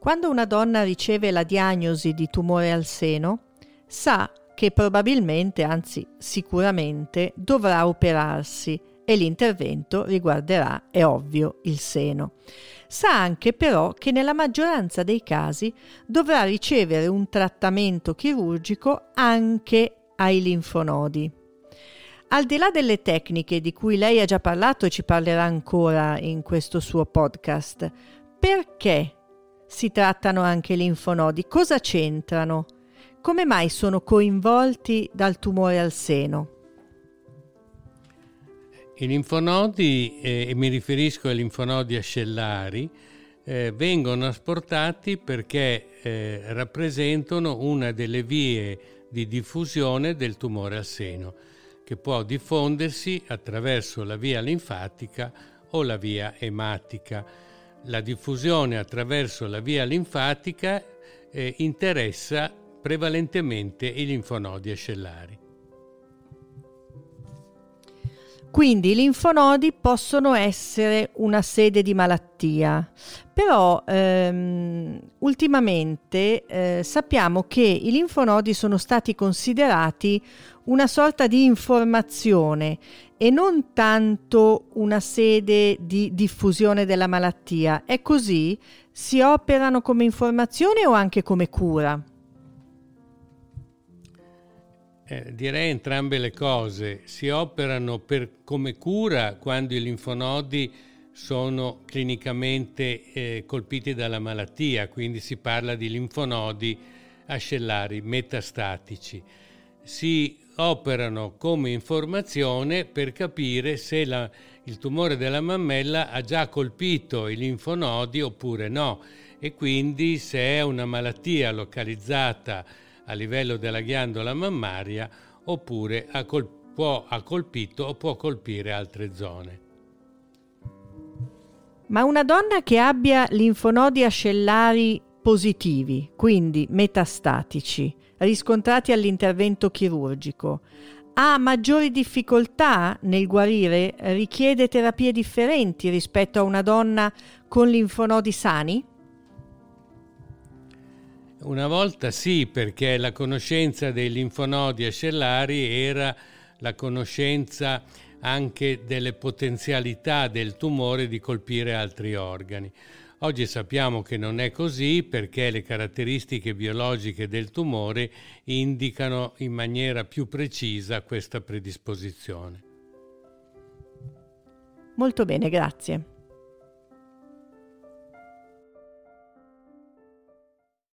Quando una donna riceve la diagnosi di tumore al seno, sa che probabilmente, anzi sicuramente, dovrà operarsi e l'intervento riguarderà, è ovvio, il seno. Sa anche però che nella maggioranza dei casi dovrà ricevere un trattamento chirurgico anche ai linfonodi. Al di là delle tecniche di cui lei ha già parlato e ci parlerà ancora in questo suo podcast, perché si trattano anche i linfonodi? Cosa c'entrano? Come mai sono coinvolti dal tumore al seno? I linfonodi, eh, e mi riferisco ai linfonodi ascellari, eh, vengono asportati perché eh, rappresentano una delle vie di diffusione del tumore al seno, che può diffondersi attraverso la via linfatica o la via ematica la diffusione attraverso la via linfatica eh, interessa prevalentemente i linfonodi ascellari. Quindi i linfonodi possono essere una sede di malattia, però ehm, ultimamente eh, sappiamo che i linfonodi sono stati considerati una sorta di informazione e non tanto una sede di diffusione della malattia. È così? Si operano come informazione o anche come cura? Eh, direi entrambe le cose. Si operano per, come cura quando i linfonodi sono clinicamente eh, colpiti dalla malattia, quindi si parla di linfonodi ascellari metastatici. Si operano come informazione per capire se la, il tumore della mammella ha già colpito i linfonodi oppure no e quindi se è una malattia localizzata a livello della ghiandola mammaria oppure ha, col- può, ha colpito o può colpire altre zone. Ma una donna che abbia linfonodi ascellari positivi, quindi metastatici, riscontrati all'intervento chirurgico, ha maggiori difficoltà nel guarire, richiede terapie differenti rispetto a una donna con linfonodi sani? Una volta sì, perché la conoscenza dei linfonodi ascellari era la conoscenza anche delle potenzialità del tumore di colpire altri organi. Oggi sappiamo che non è così perché le caratteristiche biologiche del tumore indicano in maniera più precisa questa predisposizione. Molto bene, grazie.